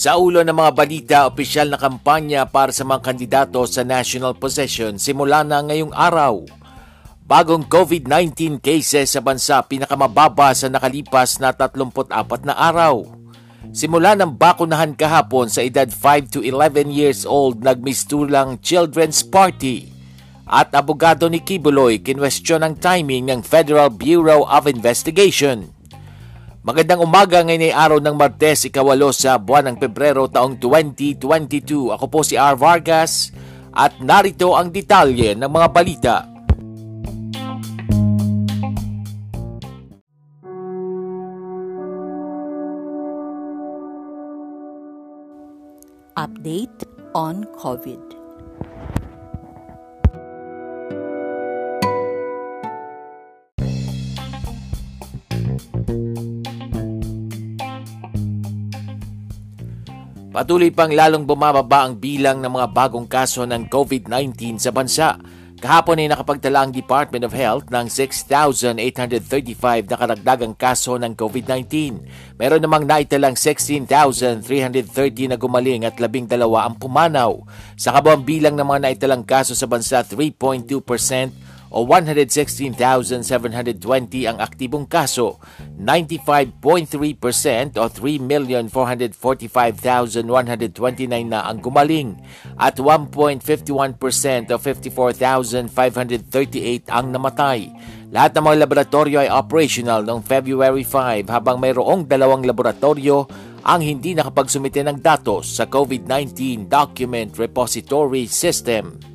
Sa ulo ng mga balita, opisyal na kampanya para sa mga kandidato sa national possession simula na ngayong araw. Bagong COVID-19 cases sa bansa pinakamababa sa nakalipas na 34 na araw. Simula ng bakunahan kahapon sa edad 5 to 11 years old nagmistulang children's party. At abogado ni Kibuloy kinwestiyon ang timing ng Federal Bureau of Investigation. Magandang umaga ngayon ay araw ng Martes, ikawalo sa buwan ng Pebrero taong 2022. Ako po si R. Vargas at narito ang detalye ng mga balita. Update on COVID. Patuloy pang lalong bumababa ang bilang ng mga bagong kaso ng COVID-19 sa bansa. Kahapon ay nakapagtala ang Department of Health ng 6,835 na karagdagang kaso ng COVID-19. Meron namang naitalang 16,330 na gumaling at 12 ang pumanaw. Sa kabuang bilang ng mga naitalang kaso sa bansa, 3.2% o 116,720 ang aktibong kaso, 95.3% o 3,445,129 na ang gumaling at 1.51% o 54,538 ang namatay. Lahat ng mga laboratorio ay operational noong February 5 habang mayroong dalawang laboratorio ang hindi nakapagsumite ng datos sa COVID-19 Document Repository System.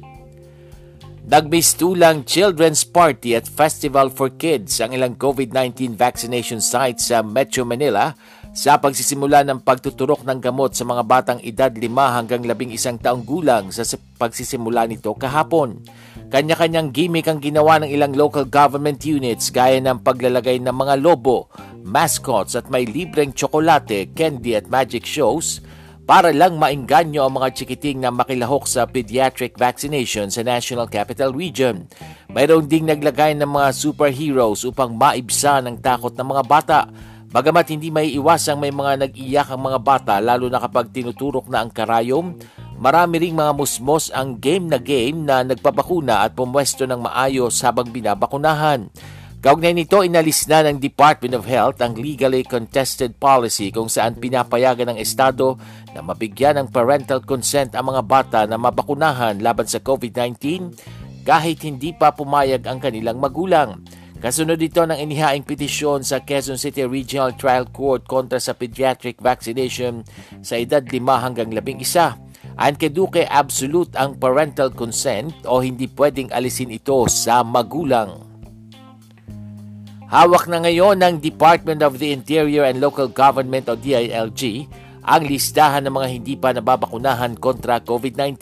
Nagbistulang children's party at festival for kids ang ilang COVID-19 vaccination sites sa Metro Manila sa pagsisimula ng pagtuturok ng gamot sa mga batang edad 5 hanggang 11 taong gulang sa pagsisimula nito kahapon. Kanya-kanyang gimmick ang ginawa ng ilang local government units gaya ng paglalagay ng mga lobo, mascots at may libreng tsokolate, candy at magic shows para lang maingganyo ang mga chikiting na makilahok sa pediatric vaccination sa National Capital Region. Mayroon ding naglagay ng mga superheroes upang maibsa ng takot ng mga bata. Bagamat hindi may iwasang may mga nag-iyak ang mga bata lalo na kapag tinuturok na ang karayom, marami ring mga musmos ang game na game na nagpabakuna at pumwesto ng maayos habang binabakunahan. Kaugnay nito, inalis na ng Department of Health ang legally contested policy kung saan pinapayagan ng Estado na mabigyan ng parental consent ang mga bata na mabakunahan laban sa COVID-19 kahit hindi pa pumayag ang kanilang magulang. Kasunod ito ng inihaing petisyon sa Quezon City Regional Trial Court kontra sa pediatric vaccination sa edad 5 hanggang 11. Ayon kay Duque, absolute ang parental consent o hindi pwedeng alisin ito sa magulang. Hawak na ngayon ng Department of the Interior and Local Government o DILG ang listahan ng mga hindi pa nababakunahan kontra COVID-19.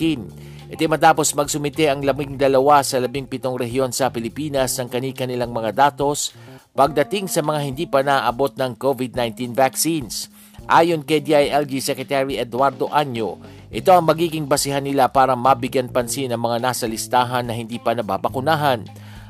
Ito matapos magsumite ang labing dalawa sa labing pitong rehiyon sa Pilipinas ng kani-kanilang mga datos pagdating sa mga hindi pa naabot ng COVID-19 vaccines. Ayon kay DILG Secretary Eduardo Anyo, ito ang magiging basihan nila para mabigyan pansin ang mga nasa listahan na hindi pa nababakunahan.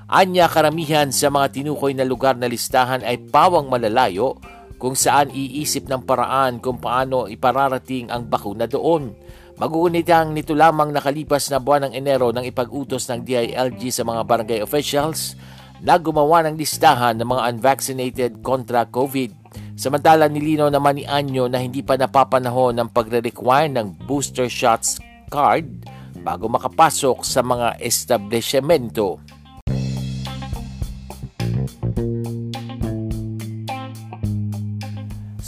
Anya karamihan sa mga tinukoy na lugar na listahan ay pawang malalayo kung saan iisip ng paraan kung paano ipararating ang bakuna doon. Magugunitang nito lamang nakalipas na buwan ng Enero nang ipag-utos ng DILG sa mga barangay officials na gumawa ng listahan ng mga unvaccinated kontra COVID. Samantala nilino naman ni Anyo na hindi pa napapanahon ng pagre-require ng booster shots card bago makapasok sa mga establishmento.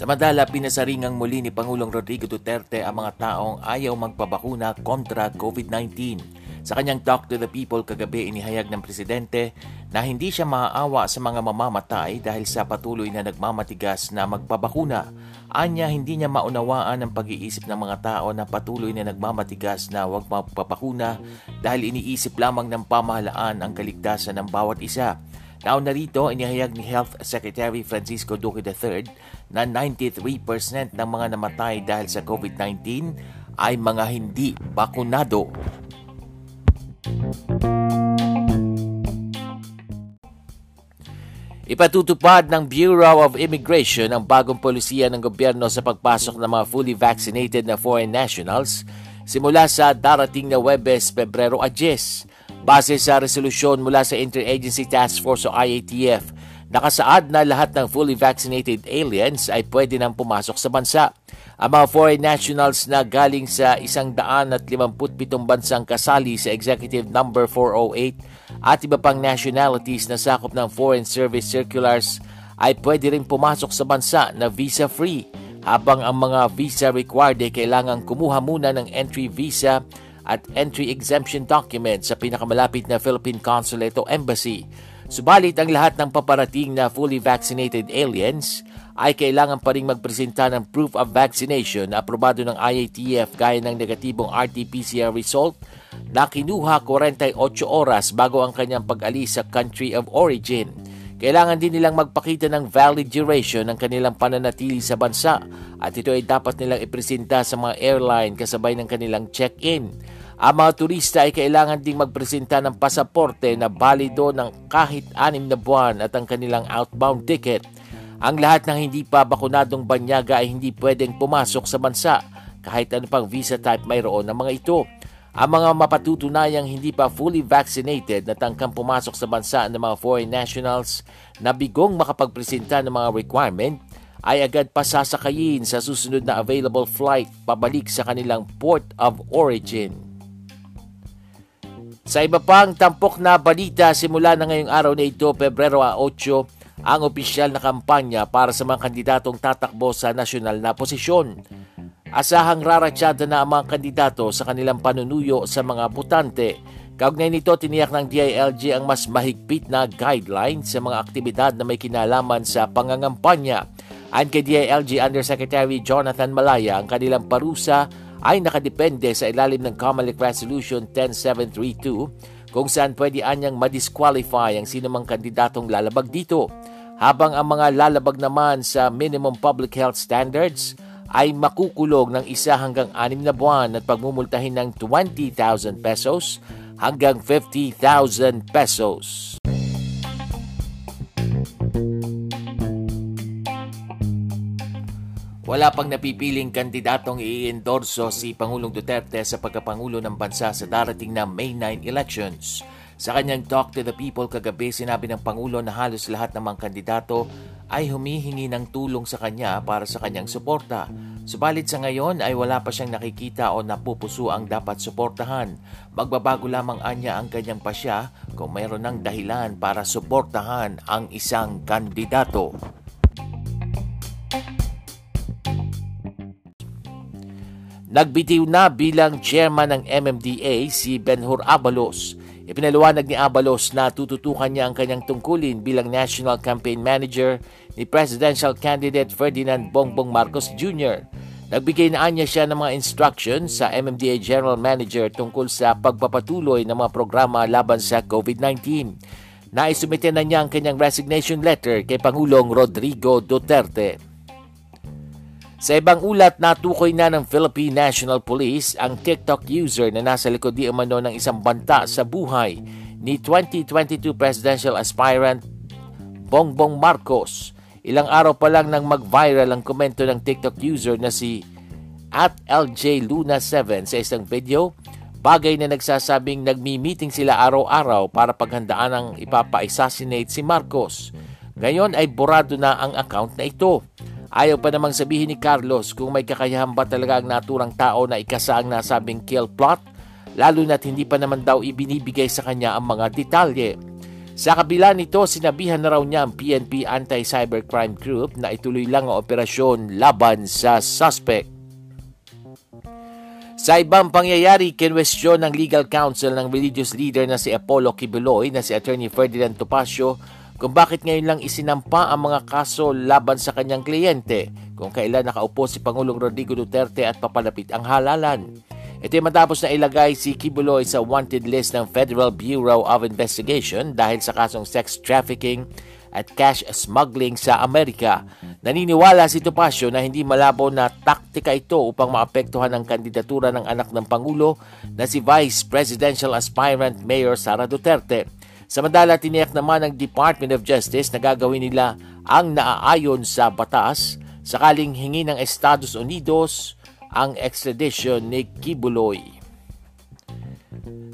Samantala, pinasaringang muli ni Pangulong Rodrigo Duterte ang mga taong ayaw magpabakuna kontra COVID-19. Sa kanyang Talk to the People kagabi inihayag ng presidente na hindi siya maaawa sa mga mamamatay dahil sa patuloy na nagmamatigas na magpabakuna. Anya hindi niya maunawaan ang pag-iisip ng mga tao na patuloy na nagmamatigas na huwag magpapakuna dahil iniisip lamang ng pamahalaan ang kaligtasan ng bawat isa. Nauna rito, inihayag ni Health Secretary Francisco Duque III na 93% ng mga namatay dahil sa COVID-19 ay mga hindi bakunado. Ipatutupad ng Bureau of Immigration ang bagong polisiya ng gobyerno sa pagpasok ng mga fully vaccinated na foreign nationals simula sa darating na Webes, Pebrero a 10. Base sa resolusyon mula sa Interagency Task Force o IATF, nakasaad na lahat ng fully vaccinated aliens ay pwede nang pumasok sa bansa. Ang mga foreign nationals na galing sa 157 bansang kasali sa Executive Number 408 at iba pang nationalities na sakop ng Foreign Service Circulars ay pwede rin pumasok sa bansa na visa-free habang ang mga visa required ay kailangan kumuha muna ng entry visa at entry exemption document sa pinakamalapit na Philippine Consulate o Embassy. Subalit ang lahat ng paparating na fully vaccinated aliens ay kailangan pa rin magpresenta ng proof of vaccination na aprobado ng IATF gaya ng negatibong RT-PCR result na kinuha 48 oras bago ang kanyang pag-alis sa country of origin. Kailangan din nilang magpakita ng valid duration ng kanilang pananatili sa bansa at ito ay dapat nilang ipresenta sa mga airline kasabay ng kanilang check-in. Ang mga turista ay kailangan ding magpresenta ng pasaporte na balido ng kahit anim na buwan at ang kanilang outbound ticket. Ang lahat ng hindi pa bakunadong banyaga ay hindi pwedeng pumasok sa bansa kahit ano pang visa type mayroon ng mga ito. Ang mga mapatutunayang hindi pa fully vaccinated na tangkang pumasok sa bansa ng mga foreign nationals na bigong makapagpresenta ng mga requirement ay agad pasasakayin sa susunod na available flight pabalik sa kanilang port of origin. Sa iba pang tampok na balita simula na ngayong araw na ito, Pebrero 8, ang opisyal na kampanya para sa mga kandidatong tatakbo sa nasyonal na posisyon. Asahang raratsyada na ang mga kandidato sa kanilang panunuyo sa mga butante. Kaugnay nito, tiniyak ng DILG ang mas mahigpit na guidelines sa mga aktibidad na may kinalaman sa pangangampanya. Ayon kay DILG Undersecretary Jonathan Malaya, ang kanilang parusa ay nakadepende sa ilalim ng Comelec Resolution 10732 kung saan pwede anyang madisqualify ang sinumang kandidatong lalabag dito. Habang ang mga lalabag naman sa minimum public health standards ay makukulong ng isa hanggang anim na buwan at pagmumultahin ng 20,000 pesos hanggang 50,000 pesos. Wala pang napipiling kandidatong i-endorso si Pangulong Duterte sa pagkapangulo ng bansa sa darating na May 9 elections. Sa kanyang Talk to the People kagabi, sinabi ng Pangulo na halos lahat ng mga kandidato ay humihingi ng tulong sa kanya para sa kanyang suporta. Subalit sa ngayon ay wala pa siyang nakikita o napupuso ang dapat suportahan. Magbabago lamang anya ang kanyang pasya kung mayroon ng dahilan para suportahan ang isang kandidato. Nagbitiw na bilang chairman ng MMDA si Benhur Abalos Ipinaliwanag ni Abalos na tututukan niya ang kanyang tungkulin bilang National Campaign Manager ni Presidential Candidate Ferdinand Bongbong Marcos Jr. Nagbigay na niya siya ng mga instructions sa MMDA General Manager tungkol sa pagpapatuloy ng mga programa laban sa COVID-19. Naisumite na niya ang kanyang resignation letter kay Pangulong Rodrigo Duterte. Sa ibang ulat, natukoy na ng Philippine National Police ang TikTok user na nasa likod di umano ng isang banta sa buhay ni 2022 presidential aspirant Bongbong Marcos. Ilang araw pa lang nang mag-viral ang komento ng TikTok user na si at LJ Luna 7 sa isang video, bagay na nagsasabing nagmi-meeting sila araw-araw para paghandaan ang ipapa-assassinate si Marcos. Ngayon ay borado na ang account na ito. Ayaw pa namang sabihin ni Carlos kung may kakayahan ba talaga ang naturang tao na ikasa ang nasabing kill plot, lalo na't hindi pa naman daw ibinibigay sa kanya ang mga detalye. Sa kabila nito, sinabihan na raw niya ang PNP Anti-Cybercrime Group na ituloy lang ang operasyon laban sa suspect. Sa ibang pangyayari, kinwestiyon ng legal counsel ng religious leader na si Apollo Kibuloy na si Attorney Ferdinand Topacio kung bakit ngayon lang isinampa ang mga kaso laban sa kanyang kliyente kung kailan nakaupo si Pangulong Rodrigo Duterte at papalapit ang halalan. Ito ay matapos na ilagay si Kibuloy sa wanted list ng Federal Bureau of Investigation dahil sa kasong sex trafficking at cash smuggling sa Amerika. Naniniwala si Topacio na hindi malabo na taktika ito upang maapektuhan ang kandidatura ng anak ng Pangulo na si Vice Presidential Aspirant Mayor Sara Duterte. Samantala, tiniyak naman ng Department of Justice na gagawin nila ang naaayon sa batas sakaling hingi ng Estados Unidos ang extradition ni Kibuloy.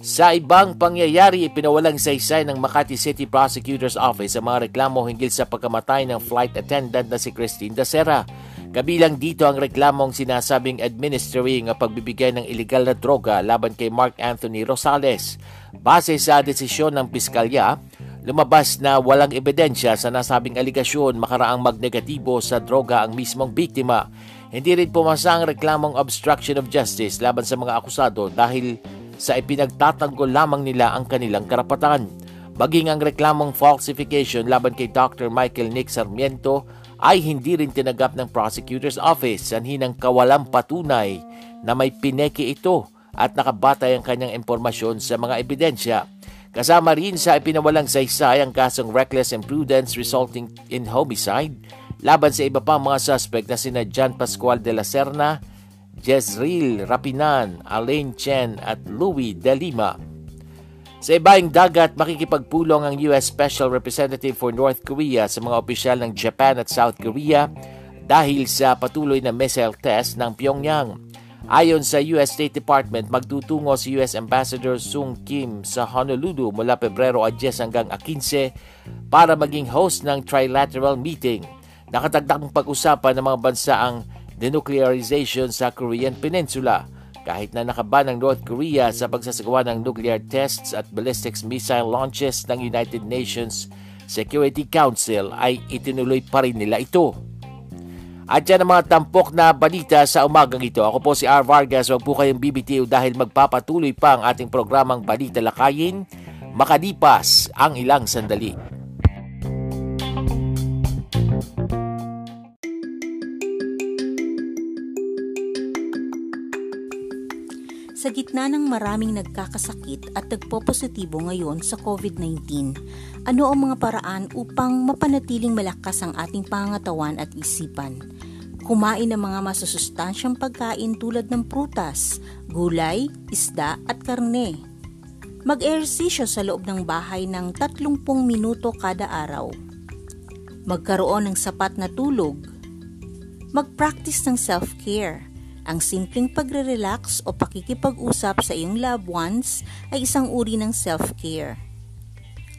Sa ibang pangyayari, ipinawalang saysay ng Makati City Prosecutor's Office ang mga reklamo hinggil sa pagkamatay ng flight attendant na si Christine Dacera. Kabilang dito ang reklamong sinasabing administering ang pagbibigay ng ilegal na droga laban kay Mark Anthony Rosales. Base sa desisyon ng piskalya, lumabas na walang ebidensya sa nasabing aligasyon makaraang magnegatibo sa droga ang mismong biktima. Hindi rin pumasa ang reklamong obstruction of justice laban sa mga akusado dahil sa ipinagtatanggol lamang nila ang kanilang karapatan. Maging ang reklamong falsification laban kay Dr. Michael Nick Sarmiento ay hindi rin tinagap ng prosecutor's office sanhi ng kawalang patunay na may pineke ito at nakabatay ang kanyang impormasyon sa mga ebidensya. Kasama rin sa ipinawalang saysay ang kasong reckless imprudence resulting in homicide laban sa iba pang mga suspect na sina John Pascual de la Serna, Jezreel Rapinan, Alain Chen at Louis De Lima. Sa ibaing dagat, makikipagpulong ang U.S. Special Representative for North Korea sa mga opisyal ng Japan at South Korea dahil sa patuloy na missile test ng Pyongyang. Ayon sa US State Department, magtutungo si US Ambassador Sung Kim sa Honolulu mula Pebrero 10 hanggang 15 para maging host ng trilateral meeting. Nakatagdang pag-usapan ng mga bansa ang denuclearization sa Korean Peninsula kahit na nakaban ng North Korea sa pagsasagawa ng nuclear tests at ballistics missile launches ng United Nations Security Council ay itinuloy pa rin nila ito. At yan ang mga tampok na balita sa umagang ito. Ako po si R. Vargas. Huwag po kayong BBTO dahil magpapatuloy pa ang ating programang Balita Lakayin makalipas ang ilang sandali. Sa gitna ng maraming nagkakasakit at nagpo-positibo ngayon sa COVID-19, ano ang mga paraan upang mapanatiling malakas ang ating pangatawan at isipan? Kumain ng mga masusustansyang pagkain tulad ng prutas, gulay, isda at karne. Mag-ehersisyo sa loob ng bahay ng 30 minuto kada araw. Magkaroon ng sapat na tulog. Mag-practice ng self-care ang simpleng pagre-relax o pakikipag-usap sa iyong loved ones ay isang uri ng self-care.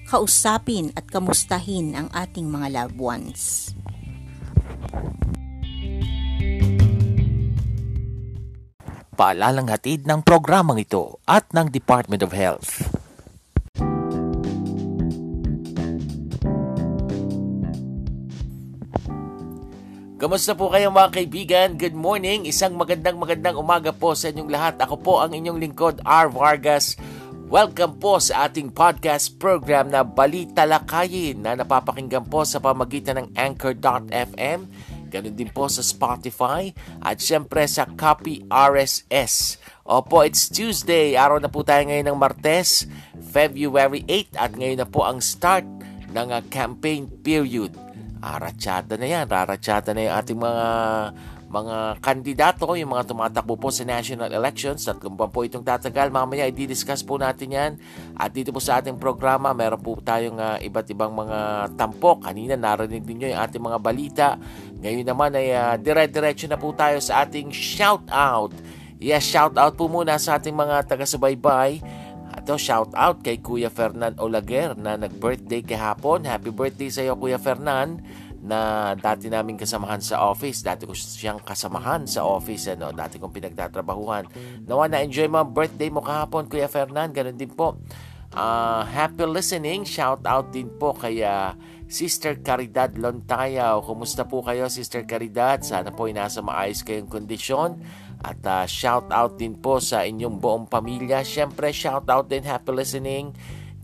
Kausapin at kamustahin ang ating mga loved ones. Paalalang hatid ng programang ito at ng Department of Health. Kamusta po kayo mga kaibigan? Good morning. Isang magandang magandang umaga po sa inyong lahat. Ako po ang inyong lingkod, R. Vargas. Welcome po sa ating podcast program na Balita Lakayin na napapakinggan po sa pamagitan ng Anchor.fm, ganun din po sa Spotify at syempre sa Copy RSS. Opo, it's Tuesday. Araw na po tayo ngayon ng Martes, February 8 at ngayon na po ang start ng uh, campaign period aratsada na yan. Raratsada na yung ating mga mga kandidato, yung mga tumatakbo po sa national elections at kung pa po itong tatagal, mamaya i-discuss po natin yan. At dito po sa ating programa, meron po tayong uh, iba't ibang mga tampok. Kanina narinig ninyo yung ating mga balita. Ngayon naman ay uh, dire-diretso na po tayo sa ating shout out. Yes, shout out po muna sa ating mga taga-subaybay ito, shout out kay Kuya Fernan Olaguer na nag-birthday kahapon. Happy birthday sa iyo, Kuya Fernan na dati namin kasamahan sa office. Dati ko siyang kasamahan sa office. Ano, dati kong pinagtatrabahuhan. Nawa na enjoy mo ang birthday mo kahapon, Kuya Fernan. Ganun din po. Uh, happy listening. Shout out din po kay uh, Sister Caridad Lontayaw. Kumusta po kayo, Sister Caridad? Sana po ay nasa maayos kayong kondisyon At uh, shout out din po sa inyong buong pamilya. Siyempre, shout out din, happy listening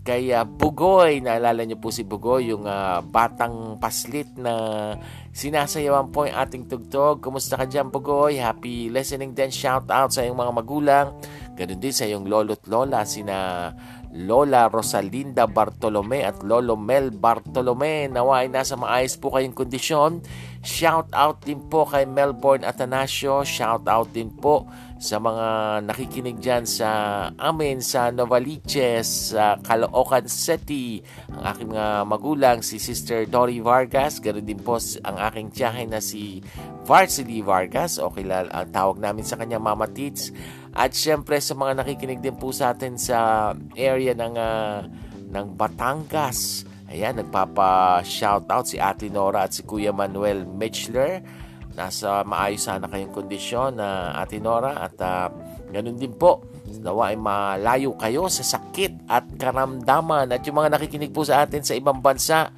kay uh, Bugoy. Naalala niyo po si Bugoy, yung uh, batang paslit na sinasayawan po yung ating tugtog. Kumusta ka dyan, Bugoy? Happy listening din. Shout out sa iyong mga magulang. Ganun din sa iyong lolo't lola, sina Lola Rosalinda Bartolome at Lolo Mel Bartolome. Nawa ay nasa maayos po kayong kondisyon. Shout out din po kay Melbourne Atanasio. Shout out din po sa mga nakikinig dyan sa amin sa Novaliches, sa Caloocan City. Ang aking mga magulang, si Sister Dory Vargas. Ganoon din po ang aking tiyahin na si Varsity Vargas. O kilala, ang tawag namin sa kanya Mama Tits. At syempre sa mga nakikinig din po sa atin sa area ng uh, ng Batangas. Ayan, nagpapa-shoutout si Ate Nora at si Kuya Manuel Mitchler. Nasa maayos sana kayong kondisyon na uh, Ate Nora at uh, ganun din po. Nawa ay malayo kayo sa sakit at karamdaman at yung mga nakikinig po sa atin sa ibang bansa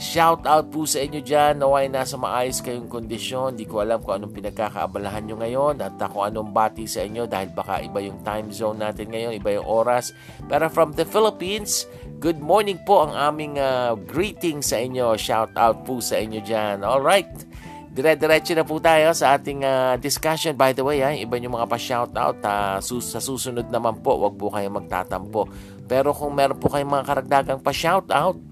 Shout out po sa inyo dyan. Naway nasa maayos kayong kondisyon. Di ko alam kung anong pinagkakaabalahan nyo ngayon at kung anong bati sa inyo dahil baka iba yung time zone natin ngayon, iba yung oras. Pero from the Philippines, good morning po ang aming uh, greeting sa inyo. Shout out po sa inyo dyan. Alright. Dire-diretso na po tayo sa ating uh, discussion. By the way, ha, iba yung mga pa-shoutout. Uh, sus- sa susunod naman po, wag po kayong magtatampo. Pero kung meron po kayong mga karagdagang pa-shoutout,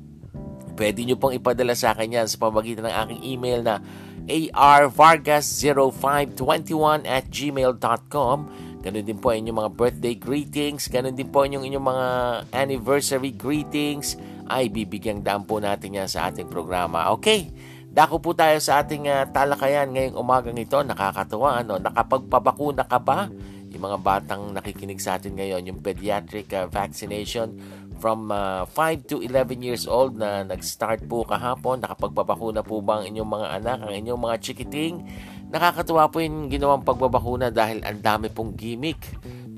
Pwede nyo pong ipadala sa akin yan sa pamagitan ng aking email na arvargas0521 at gmail.com Ganun din po inyong mga birthday greetings, ganun din po inyong inyong mga anniversary greetings ay bibigyang daan po natin yan sa ating programa. Okay, dako po tayo sa ating uh, talakayan ngayong umagang ito. Nakakatuwa, ano? Nakapagpabakuna ka ba? Yung mga batang nakikinig sa atin ngayon, yung pediatric uh, vaccination from uh, 5 to 11 years old na nag-start po kahapon. Nakapagpapakuna po ba ang inyong mga anak, ang inyong mga chikiting? Nakakatuwa po yung ginawang pagbabakuna dahil ang dami pong gimmick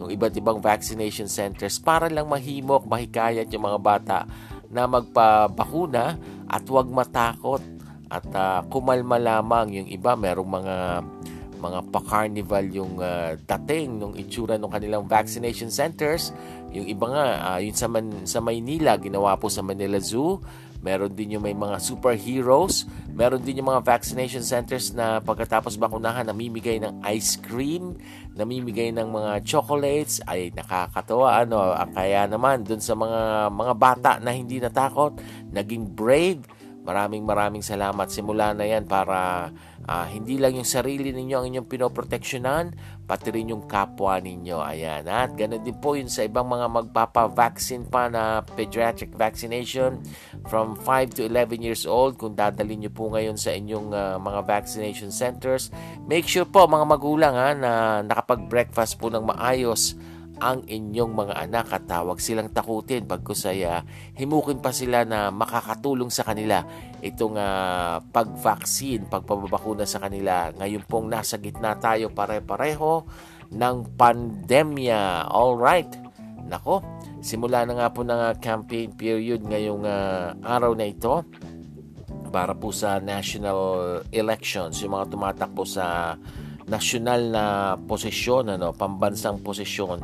ng iba't ibang vaccination centers para lang mahimok, mahikayat yung mga bata na magpabakuna at huwag matakot at uh, kumalma lamang yung iba merong mga mga pa-carnival yung uh, dating nung itsura ng kanilang vaccination centers. Yung iba nga, uh, yung sa, Man- sa Maynila, ginawa po sa Manila Zoo. Meron din yung may mga superheroes. Meron din yung mga vaccination centers na pagkatapos bakunahan, namimigay ng ice cream, namimigay ng mga chocolates. Ay, nakakatawa. Ano, kaya naman, dun sa mga, mga bata na hindi natakot, naging brave, Maraming maraming salamat. Simula na yan para uh, hindi lang yung sarili ninyo ang inyong pinoproteksyonan, pati rin yung kapwa ninyo. Ayan. At ganun din po yun sa ibang mga magpapa-vaccine pa na pediatric vaccination from 5 to 11 years old. Kung dadalhin nyo po ngayon sa inyong uh, mga vaccination centers, make sure po mga magulang ha, na nakapag-breakfast po ng maayos ang inyong mga anak at tawag silang takutin pagkusaya himukin pa sila na makakatulong sa kanila itong uh, pag-vaccine, pagpapabakuna sa kanila. Ngayon pong nasa gitna tayo pare-pareho ng pandemya. All right. Nako, simula na nga po ng uh, campaign period ngayong uh, araw na ito para po sa national elections, yung mga tumatakbo sa nasyonal na posisyon, ano, pambansang posisyon.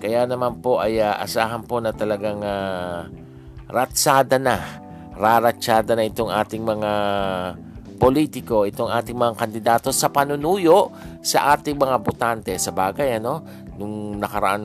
Kaya naman po ay uh, asahan po na talagang uh, ratsada na, raratsada na itong ating mga politiko, itong ating mga kandidato sa panunuyo sa ating mga botante. Sa bagay, ano, nung nakaraan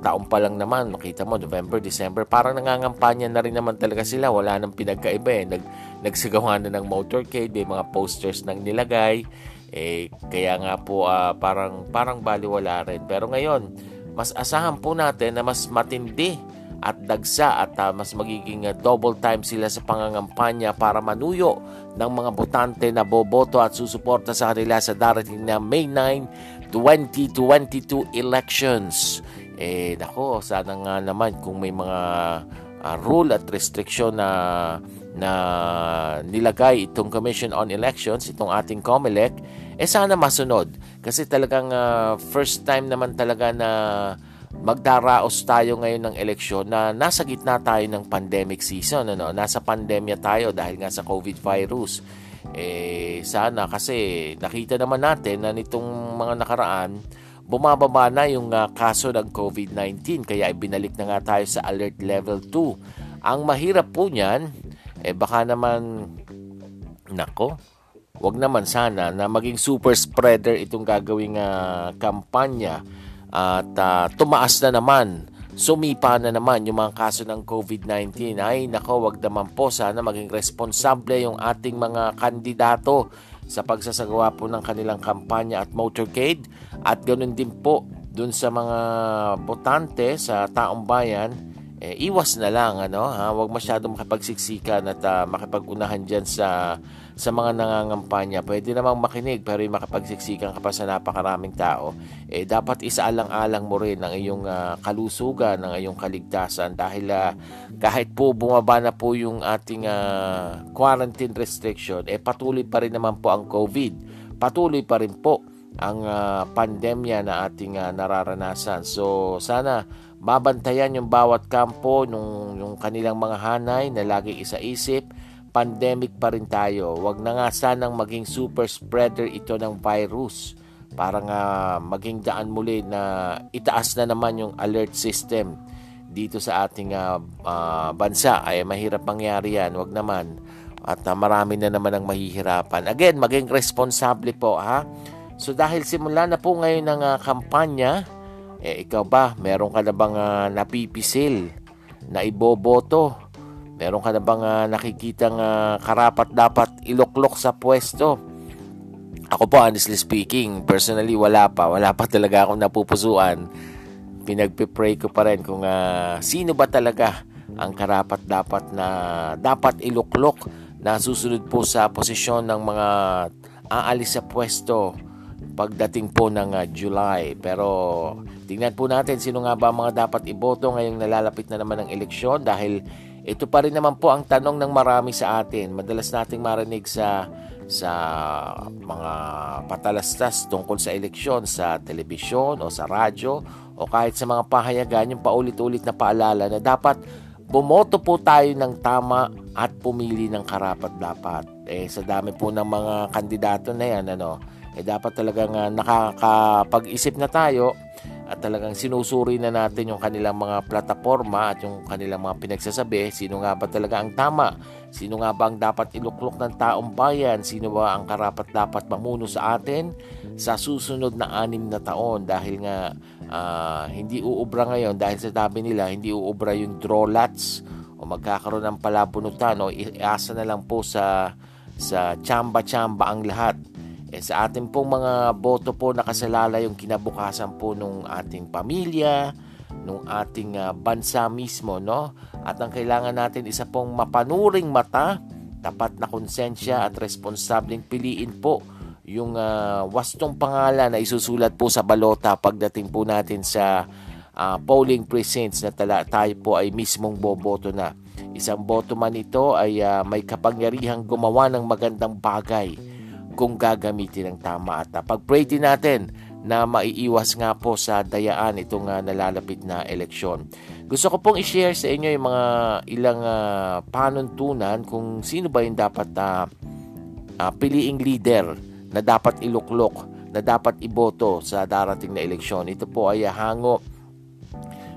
taon pa lang naman, makita mo, November, December, parang nangangampanya na rin naman talaga sila. Wala nang pinagkaiba eh. Nag, nagsagawa na ng motorcade, may mga posters nang nilagay eh, kaya nga po uh, parang, parang baliwala rin. Pero ngayon, mas asahan po natin na mas matindi at dagsa at uh, mas magiging uh, double time sila sa pangangampanya para manuyo ng mga botante na boboto at susuporta sa kanila sa darating na May 9, 2022 elections. Eh, nako, sana nga naman kung may mga uh, rule at restriction na na nilagay itong Commission on Elections, itong ating COMELEC, eh sana masunod. Kasi talagang uh, first time naman talaga na magdaraos tayo ngayon ng eleksyon na nasa gitna tayo ng pandemic season. Ano? Nasa pandemya tayo dahil nga sa COVID virus. Eh, sana kasi nakita naman natin na nitong mga nakaraan, bumababa na yung uh, kaso ng COVID-19 kaya ibinalik na nga tayo sa alert level 2. Ang mahirap po niyan, eh baka naman, nako, wag naman sana na maging super spreader itong gagawing uh, kampanya at uh, tumaas na naman sumipa na naman yung mga kaso ng COVID-19. Ay, nako, wag naman po sana maging responsable yung ating mga kandidato sa pagsasagawa po ng kanilang kampanya at motorcade at ganoon din po dun sa mga botante sa taong bayan eh, iwas na lang ano ha? Wag masyadong makipagsiksikan at uh, makipagunahan diyan sa sa mga nangangampanya. Pwede namang makinig pero yung makipagsiksikan ka pa sa napakaraming tao eh dapat isaalang-alang mo rin ang iyong uh, kalusugan ang iyong kaligtasan. Dahil uh, kahit po bumaba na po yung ating uh, quarantine restriction eh patuloy pa rin naman po ang COVID. Patuloy pa rin po ang uh, pandemya na ating uh, nararanasan. So sana Babantayan yung bawat kampo nung yung kanilang mga hanay na lagi isa-isip. Pandemic pa rin tayo. Huwag na nga sanang maging super spreader ito ng virus para nga maging daan muli na itaas na naman yung alert system dito sa ating uh, uh, bansa ay mahirap mangyari yan wag naman at uh, marami na naman ang mahihirapan again maging responsable po ha so dahil simula na po ngayon ng uh, kampanya eh ikaw ba, meron ka na bang uh, napipisil na iboboto? Meron ka na bang uh, nakikitang uh, karapat dapat iloklok sa pwesto? Ako po, honestly speaking, personally, wala pa. Wala pa talaga akong napupusuan. Pinagpipray ko pa rin kung uh, sino ba talaga ang karapat dapat na dapat iluklok na susunod po sa posisyon ng mga aalis sa pwesto pagdating po ng uh, July. Pero tingnan po natin sino nga ba mga dapat iboto ngayong nalalapit na naman ng eleksyon dahil ito pa rin naman po ang tanong ng marami sa atin. Madalas nating marinig sa sa mga patalastas tungkol sa eleksyon sa telebisyon o sa radyo o kahit sa mga pahayagan yung paulit-ulit na paalala na dapat bumoto po tayo ng tama at pumili ng karapat dapat. Eh sa dami po ng mga kandidato na yan ano, eh dapat talagang uh, nakakapag-isip na tayo at talagang sinusuri na natin yung kanilang mga plataforma at yung kanilang mga pinagsasabi, sino nga ba talaga ang tama, sino nga ba ang dapat iluklok ng taong bayan, sino ba ang karapat dapat mamuno sa atin sa susunod na anim na taon? Dahil nga uh, hindi uubra ngayon. Dahil sa tabi nila hindi uubra yung draw lots o magkakaroon ng palabunutan o iasa na lang po sa sa chamba-chamba ang lahat eh, sa ating pong mga boto po nakasalala yung kinabukasan po nung ating pamilya, nung ating uh, bansa mismo, no? At ang kailangan natin isa pong mapanuring mata, tapat na konsensya at responsableng piliin po yung uh, wastong pangalan na isusulat po sa balota pagdating po natin sa uh, polling precincts na tala, tayo po ay mismong boboto na. Isang boto man ito ay uh, may kapangyarihang gumawa ng magandang bagay kung gagamitin ng tama at uh, pag-pray din natin na maiiwas nga po sa dayaan itong uh, nalalapit na eleksyon. Gusto ko pong i-share sa inyo yung mga ilang uh, panuntunan kung sino ba yung dapat uh, uh, piliing leader na dapat iluklok, na dapat iboto sa darating na eleksyon. Ito po ay hango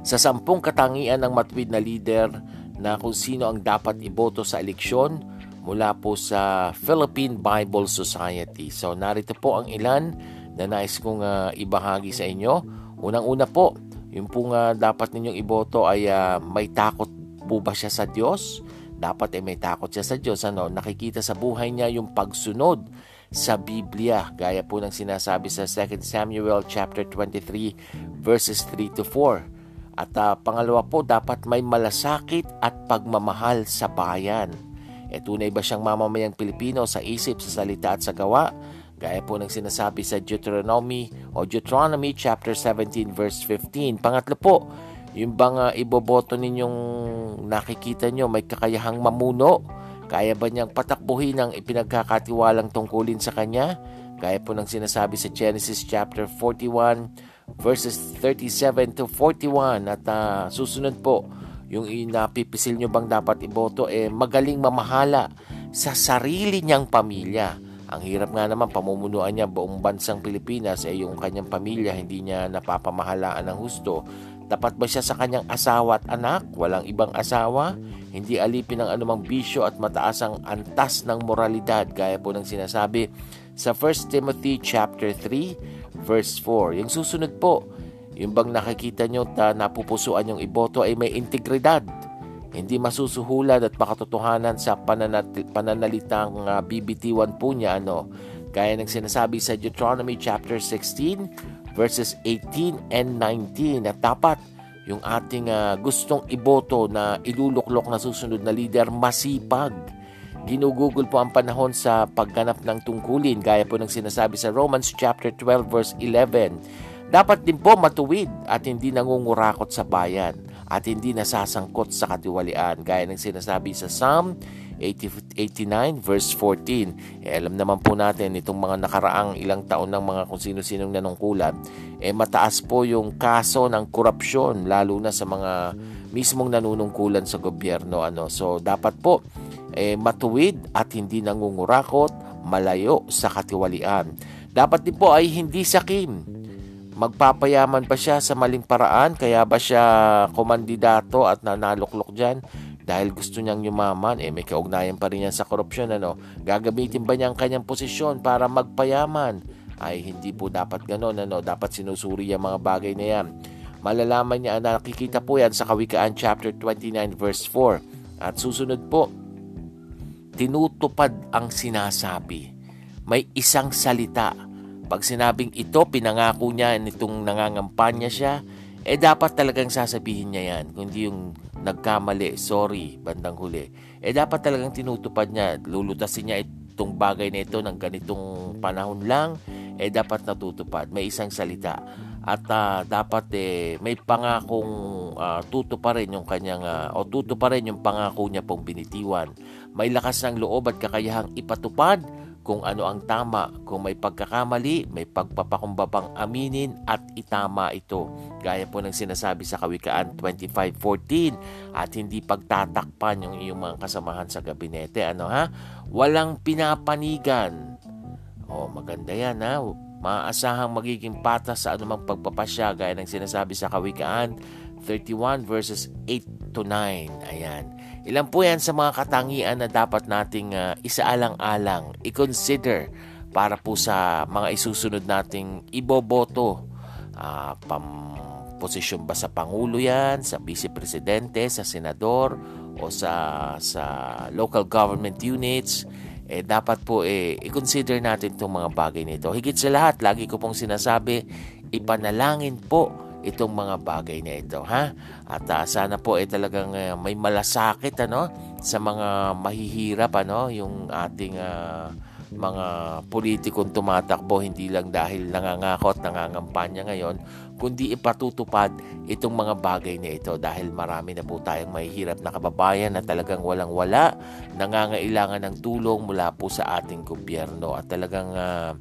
sa sampung katangian ng matuwid na leader na kung sino ang dapat iboto sa eleksyon mula po sa Philippine Bible Society. So narito po ang ilan na nais kong uh, ibahagi sa inyo. Unang-una po, yung pong uh, dapat ninyong iboto ay uh, may takot po ba siya sa Diyos? Dapat ay may takot siya sa Diyos. Ano? Nakikita sa buhay niya yung pagsunod sa Biblia. Gaya po ng sinasabi sa 2 Samuel chapter 23 verses 3 to 4. At uh, pangalawa po, dapat may malasakit at pagmamahal sa bayan. E tunay ba siyang mamamayang Pilipino sa isip, sa salita at sa gawa? Gaya po ng sinasabi sa Deuteronomy o Deuteronomy chapter 17 verse 15. Pangatlo po, yung bang uh, iboboto ninyong nakikita nyo may kakayahang mamuno? Kaya ba niyang patakbuhin ang ipinagkakatiwalang tungkulin sa kanya? Gaya po ng sinasabi sa Genesis chapter 41 verses 37 to 41 at uh, susunod po yung napipisil nyo bang dapat iboto eh magaling mamahala sa sarili niyang pamilya. Ang hirap nga naman pamumunuan niya buong bansang Pilipinas eh, yung kanyang pamilya hindi niya napapamahalaan ng husto. Dapat ba siya sa kanyang asawa at anak? Walang ibang asawa? Hindi alipin ng anumang bisyo at mataas ang antas ng moralidad gaya po ng sinasabi sa 1 Timothy chapter 3 verse 4. Yung susunod po, yung bang nakikita nyo na napupusuan yung iboto ay may integridad. Hindi masusuhulan at makatotohanan sa pananat- pananalitang uh, ah, BBT1 po niya. Ano? Gaya ng sinasabi sa Deuteronomy chapter 16 verses 18 and 19 na dapat yung ating uh, gustong iboto na iluluklok na susunod na leader masipag. Ginugugol po ang panahon sa pagganap ng tungkulin gaya po ng sinasabi sa Romans chapter 12 verse 11. Dapat din po matuwid at hindi nangungurakot sa bayan at hindi nasasangkot sa katiwalian gaya ng sinasabi sa Psalm 89 verse 14. Eh, alam naman po natin itong mga nakaraang ilang taon ng mga kung sino-sinong nanungkulan, eh mataas po yung kaso ng korupsyon lalo na sa mga mismong nanunungkulan sa gobyerno ano. So dapat po eh, matuwid at hindi nangungurakot, malayo sa katiwalian. Dapat din po ay hindi sakim. Magpapayaman pa siya sa maling paraan kaya ba siya komandidato at nanaloklok dyan? dahil gusto niyang yumaman, eh may kaugnayan pa rin yan sa korupsyon, ano? Gagamitin ba niya ang kanyang posisyon para magpayaman? Ay, hindi po dapat ganon, ano? Dapat sinusuri ang mga bagay na yan. Malalaman niya, nakikita po yan sa Kawikaan chapter 29 verse 4. At susunod po, tinutupad ang sinasabi. May isang salita. Pag sinabing ito, pinangako niya nitong nangangampanya siya, eh dapat talagang sasabihin niya yan. Kundi yung nagkamali, sorry, bandang huli. Eh dapat talagang tinutupad niya, lulutasin niya itong bagay na ito ng ganitong panahon lang, eh dapat natutupad. May isang salita. At uh, dapat eh, may pangakong uh, tutuparin yung kanyang, uh, o tutuparin yung pangako niya pong binitiwan. May lakas ng loob at kakayahang ipatupad kung ano ang tama. Kung may pagkakamali, may pagpapakumbabang aminin at itama ito. Gaya po ng sinasabi sa Kawikaan 25.14 at hindi pagtatakpan yung iyong mga kasamahan sa gabinete. Ano ha? Walang pinapanigan. Oh, maganda yan ha. Maaasahang magiging patas sa anumang pagpapasya gaya ng sinasabi sa Kawikaan 31 verses 8 to 9. Ayan. Ilan po yan sa mga katangian na dapat nating uh, isaalang-alang, i-consider para po sa mga isusunod nating iboboto. Uh, pam posisyon ba sa Pangulo yan, sa Vice Presidente, sa Senador, o sa, sa local government units, eh, dapat po eh, i-consider natin itong mga bagay nito. Higit sa lahat, lagi ko pong sinasabi, ipanalangin po itong mga bagay na ito ha? At uh, sana po ay eh, talagang uh, may malasakit ano sa mga mahihirap ano yung ating uh, mga politikong tumatakbo. Hindi lang dahil nangangako at nangangampanya ngayon kundi ipatutupad itong mga bagay na ito. Dahil marami na po tayong mahihirap na kababayan na talagang walang wala nangangailangan ng tulong mula po sa ating gobyerno. At talagang uh,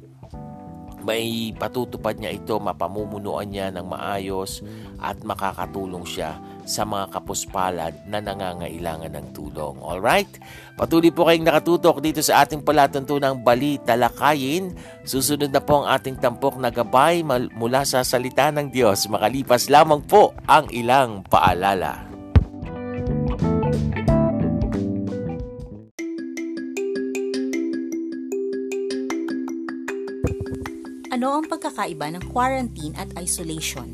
may patutupad niya ito, mapamumunuan niya ng maayos at makakatulong siya sa mga kapuspalad na nangangailangan ng tulong. Alright? Patuloy po kayong nakatutok dito sa ating palatuntunang Bali Talakayin. Susunod na po ang ating tampok na gabay mula sa salita ng Diyos. Makalipas lamang po ang ilang paalala. Ano ang pagkakaiba ng quarantine at isolation?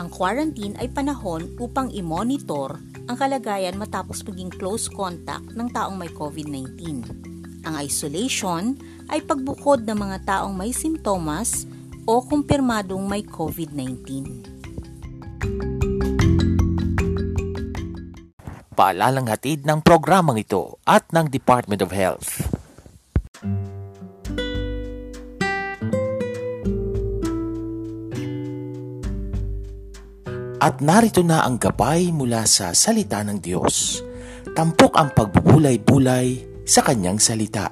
Ang quarantine ay panahon upang i-monitor ang kalagayan matapos maging close contact ng taong may COVID-19. Ang isolation ay pagbukod ng mga taong may simptomas o kumpirmadong may COVID-19. Paalalang hatid ng programang ito at ng Department of Health. At narito na ang gabay mula sa salita ng Diyos. Tampok ang pagbubulay-bulay sa kanyang salita.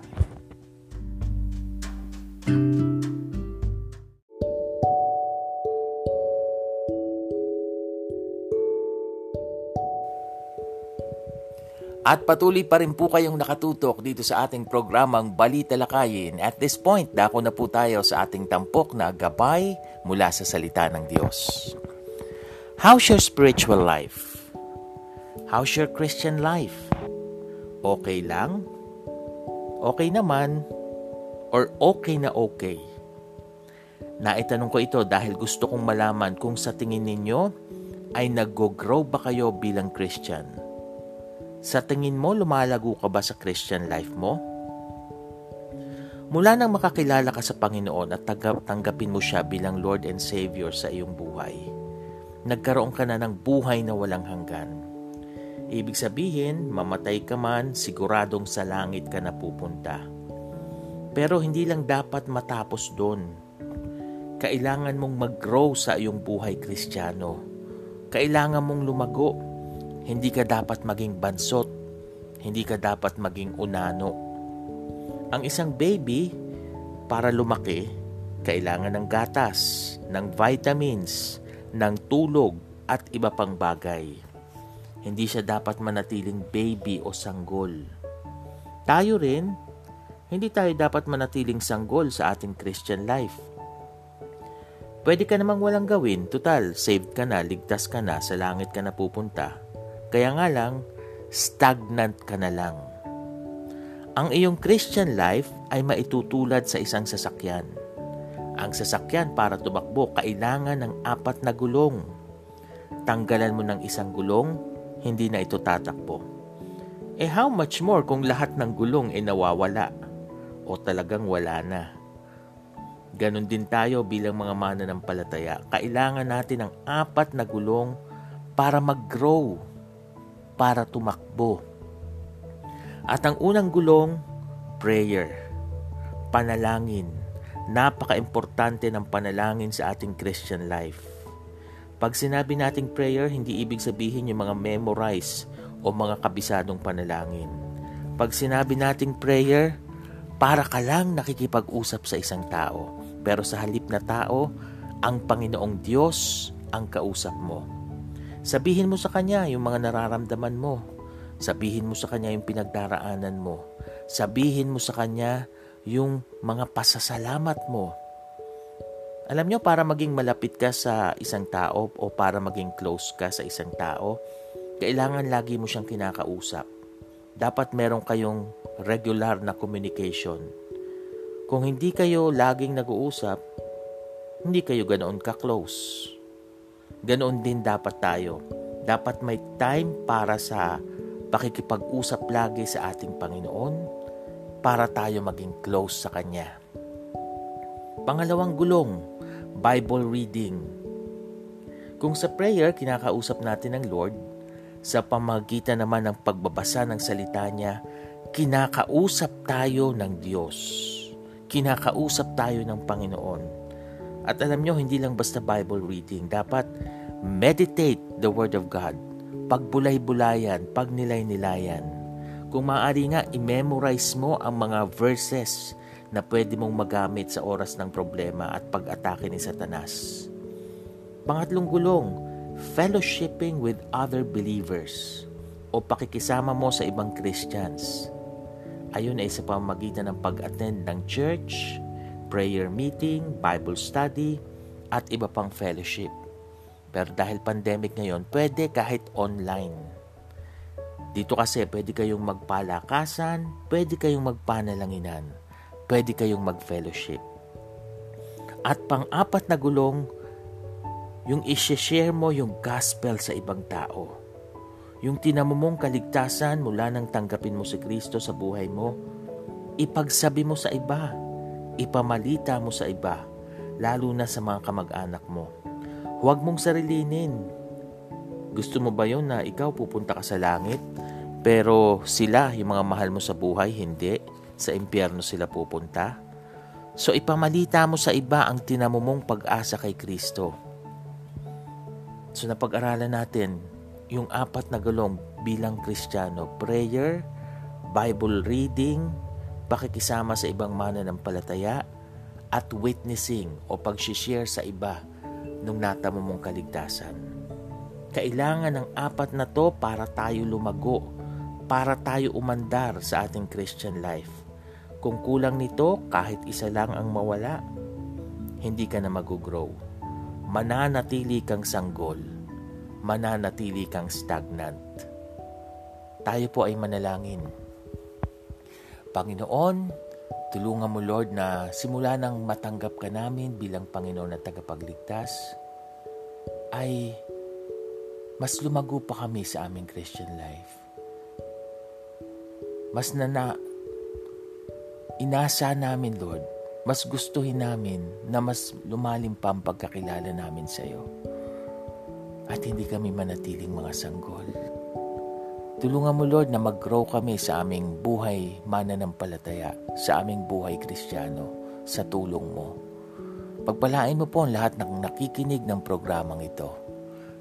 At patuloy pa rin po kayong nakatutok dito sa ating programang Balita Lakayin. At this point, dako na po tayo sa ating tampok na gabay mula sa salita ng Diyos. How's your spiritual life? How's your Christian life? Okay lang? Okay naman? Or okay na okay? Naitanong ko ito dahil gusto kong malaman kung sa tingin ninyo ay nag-grow ba kayo bilang Christian? Sa tingin mo, lumalago ka ba sa Christian life mo? Mula nang makakilala ka sa Panginoon at tanggapin mo siya bilang Lord and Savior sa iyong buhay, nagkaroon ka na ng buhay na walang hanggan. Ibig sabihin, mamatay ka man, siguradong sa langit ka na pupunta. Pero hindi lang dapat matapos doon. Kailangan mong mag-grow sa iyong buhay kristyano. Kailangan mong lumago hindi ka dapat maging bansot. Hindi ka dapat maging unano. Ang isang baby, para lumaki, kailangan ng gatas, ng vitamins, ng tulog at iba pang bagay. Hindi siya dapat manatiling baby o sanggol. Tayo rin, hindi tayo dapat manatiling sanggol sa ating Christian life. Pwede ka namang walang gawin, total, saved ka na, ligtas ka na, sa langit ka na pupunta. Kaya nga lang, stagnant ka na lang. Ang iyong Christian life ay maitutulad sa isang sasakyan. Ang sasakyan para tumakbo kailangan ng apat na gulong. Tanggalan mo ng isang gulong, hindi na ito tatakbo. Eh how much more kung lahat ng gulong ay nawawala o talagang wala na? Ganon din tayo bilang mga mananampalataya. Kailangan natin ng apat na gulong para mag-grow para tumakbo. At ang unang gulong, prayer, panalangin. Napaka-importante ng panalangin sa ating Christian life. Pag sinabi nating prayer, hindi ibig sabihin yung mga memorize o mga kabisadong panalangin. Pag sinabi nating prayer, para ka lang nakikipag-usap sa isang tao. Pero sa halip na tao, ang Panginoong Diyos ang kausap mo. Sabihin mo sa Kanya yung mga nararamdaman mo. Sabihin mo sa Kanya yung pinagdaraanan mo. Sabihin mo sa Kanya yung mga pasasalamat mo. Alam nyo, para maging malapit ka sa isang tao o para maging close ka sa isang tao, kailangan lagi mo siyang kinakausap. Dapat meron kayong regular na communication. Kung hindi kayo laging nag-uusap, hindi kayo ganoon ka-close. Ganoon din dapat tayo. Dapat may time para sa pakikipag-usap lagi sa ating Panginoon para tayo maging close sa Kanya. Pangalawang gulong, Bible reading. Kung sa prayer, kinakausap natin ng Lord, sa pamagitan naman ng pagbabasa ng salita niya, kinakausap tayo ng Diyos. Kinakausap tayo ng Panginoon. At alam nyo, hindi lang basta Bible reading. Dapat meditate the Word of God. Pagbulay-bulayan, pagnilay-nilayan. Kung maaari nga, i-memorize mo ang mga verses na pwede mong magamit sa oras ng problema at pag-atake ni Satanas. Pangatlong gulong, fellowshipping with other believers o pakikisama mo sa ibang Christians. Ayun ay sa pamagitan ng pag-attend ng church, prayer meeting, Bible study, at iba pang fellowship. Pero dahil pandemic ngayon, pwede kahit online. Dito kasi pwede kayong magpalakasan, pwede kayong magpanalanginan, pwede kayong mag-fellowship. At pang-apat na gulong, yung isi-share mo yung gospel sa ibang tao. Yung tinamumong kaligtasan mula nang tanggapin mo si Kristo sa buhay mo, ipagsabi mo sa iba ipamalita mo sa iba, lalo na sa mga kamag-anak mo. Huwag mong sarilinin. Gusto mo ba yon na ikaw pupunta ka sa langit, pero sila, yung mga mahal mo sa buhay, hindi. Sa impyerno sila pupunta. So ipamalita mo sa iba ang tinamumong pag-asa kay Kristo. So napag-aralan natin yung apat na gulong bilang Kristiyano. Prayer, Bible reading, pakikisama sa ibang mananampalataya, at witnessing o pag-share sa iba nung natamo mong kaligtasan. Kailangan ng apat na to para tayo lumago, para tayo umandar sa ating Christian life. Kung kulang nito, kahit isa lang ang mawala, hindi ka na mag-grow. Mananatili kang sanggol. Mananatili kang stagnant. Tayo po ay manalangin. Panginoon, tulungan mo Lord na simula nang matanggap ka namin bilang Panginoon at tagapagligtas, ay mas lumago pa kami sa aming Christian life mas na, na inasa namin, Lord, mas gustuhin namin na mas lumalim pa ang pagkakilala namin sa iyo. At hindi kami manatiling mga sanggol. Tulungan mo, Lord, na mag-grow kami sa aming buhay mananampalataya, sa aming buhay kristyano, sa tulong mo. Pagpalain mo po ang lahat ng nakikinig ng programang ito.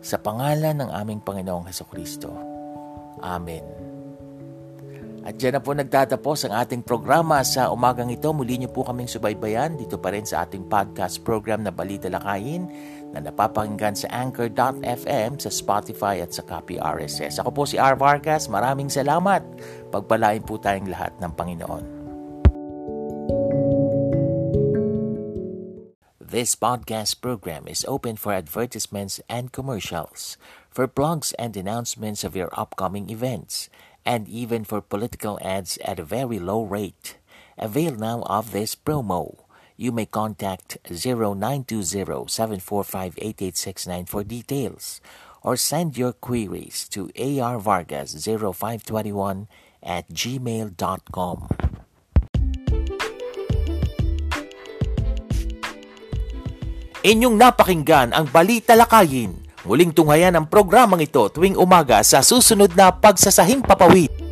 Sa pangalan ng aming Panginoong Heso Kristo. Amen. At dyan na po nagtatapos ang ating programa sa umagang ito. Muli niyo po kaming subaybayan dito pa rin sa ating podcast program na Balita Lakayin na napapakinggan sa Anchor.fm, sa Spotify at sa Copy RSS. Ako po si R. Vargas. Maraming salamat. Pagpalain po tayong lahat ng Panginoon. This podcast program is open for advertisements and commercials. For blogs and announcements of your upcoming events – and even for political ads at a very low rate. Avail now of this promo. You may contact 0920-745-8869 for details or send your queries to arvargas0521 at gmail.com. Inyong napakinggan ang Balita Lakayin Muling tunghayan ang programang ito tuwing umaga sa susunod na pagsasahing papawid.